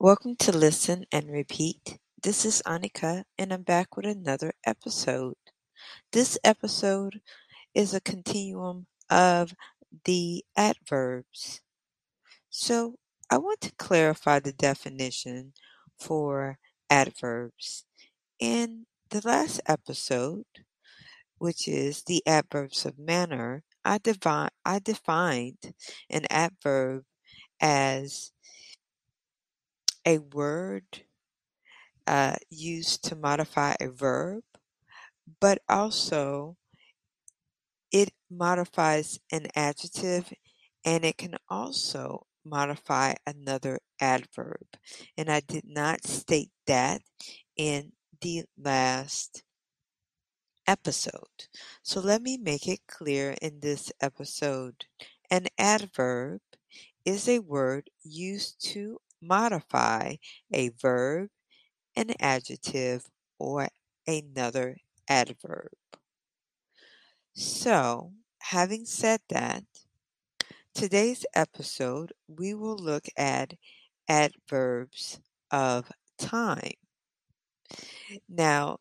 Welcome to Listen and Repeat. This is Annika, and I'm back with another episode. This episode is a continuum of the adverbs. So, I want to clarify the definition for adverbs. In the last episode, which is the adverbs of manner, I, devi- I defined an adverb as a word uh, used to modify a verb, but also it modifies an adjective and it can also modify another adverb. And I did not state that in the last episode. So let me make it clear in this episode. An adverb is a word used to modify a verb, an adjective, or another adverb. So, having said that, today's episode we will look at adverbs of time. Now,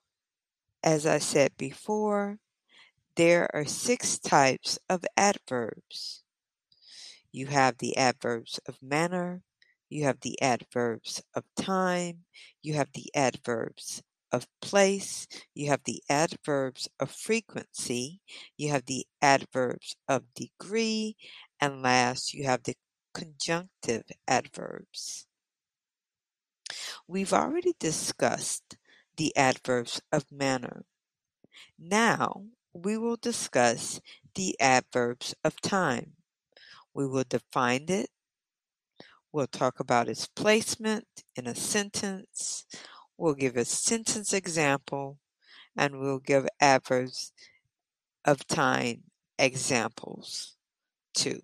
as I said before, there are six types of adverbs. You have the adverbs of manner, you have the adverbs of time, you have the adverbs of place, you have the adverbs of frequency, you have the adverbs of degree, and last you have the conjunctive adverbs. We've already discussed the adverbs of manner. Now we will discuss the adverbs of time. We will define it. We'll talk about its placement in a sentence. We'll give a sentence example and we'll give adverbs of time examples too.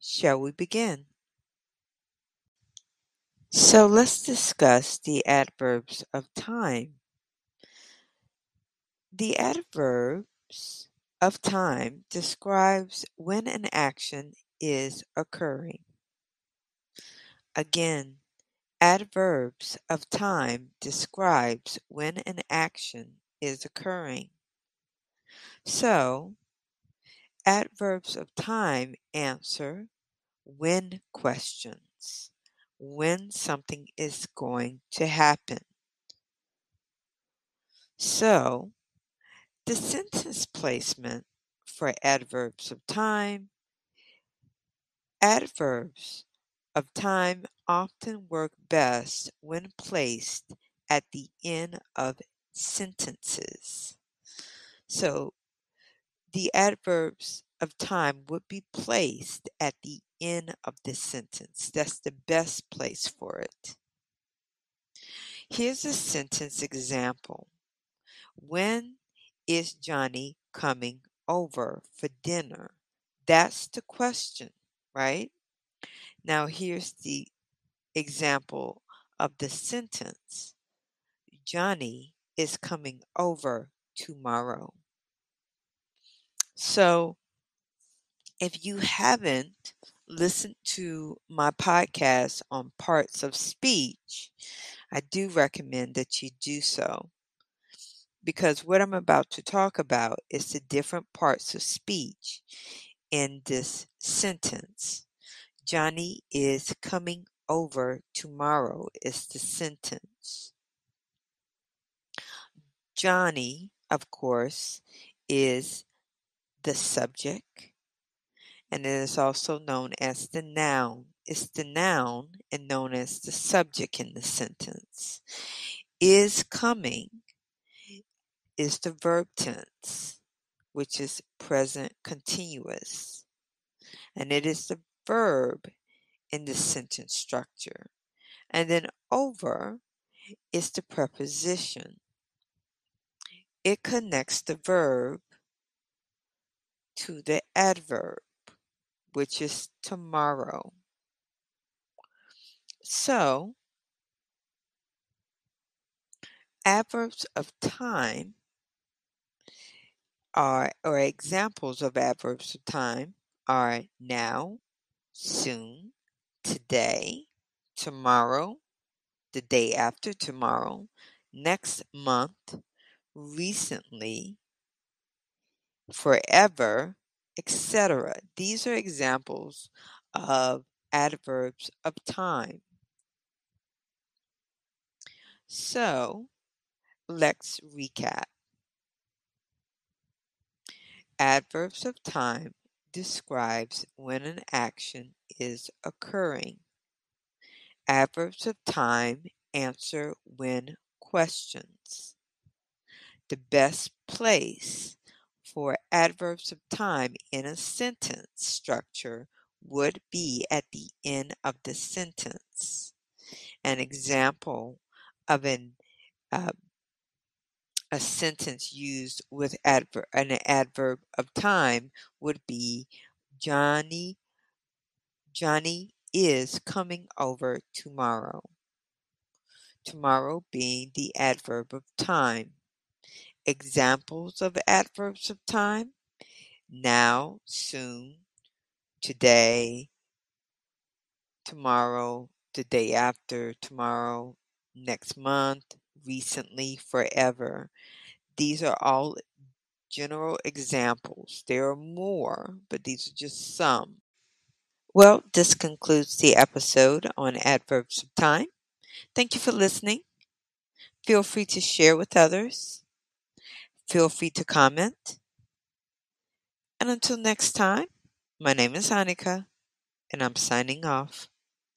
Shall we begin? So let's discuss the adverbs of time. The adverbs of time describes when an action is occurring. Again, adverbs of time describes when an action is occurring. So, adverbs of time answer when questions, when something is going to happen. So, the sentence placement for adverbs of time, adverbs of time often work best when placed at the end of sentences. So the adverbs of time would be placed at the end of the sentence. That's the best place for it. Here's a sentence example. When is Johnny coming over for dinner? That's the question, right? Now, here's the example of the sentence Johnny is coming over tomorrow. So, if you haven't listened to my podcast on parts of speech, I do recommend that you do so. Because what I'm about to talk about is the different parts of speech in this sentence. Johnny is coming over tomorrow is the sentence. Johnny, of course, is the subject and it is also known as the noun. It's the noun and known as the subject in the sentence. Is coming is the verb tense, which is present continuous. And it is the verb in the sentence structure. And then over is the preposition. It connects the verb to the adverb, which is tomorrow. So, adverbs of time are, or examples of adverbs of time are now, soon, today, tomorrow, the day after tomorrow, next month, recently, forever, etc. These are examples of adverbs of time. So let's recap. Adverbs of time describes when an action is occurring. Adverbs of time answer when questions. The best place for adverbs of time in a sentence structure would be at the end of the sentence. An example of an uh, a sentence used with adver- an adverb of time would be Johnny Johnny is coming over tomorrow. Tomorrow being the adverb of time. Examples of adverbs of time now, soon, today, tomorrow, the day after tomorrow, next month, recently, forever. These are all general examples. There are more, but these are just some. Well, this concludes the episode on adverbs of time. Thank you for listening. Feel free to share with others. Feel free to comment. And until next time, my name is Annika, and I'm signing off.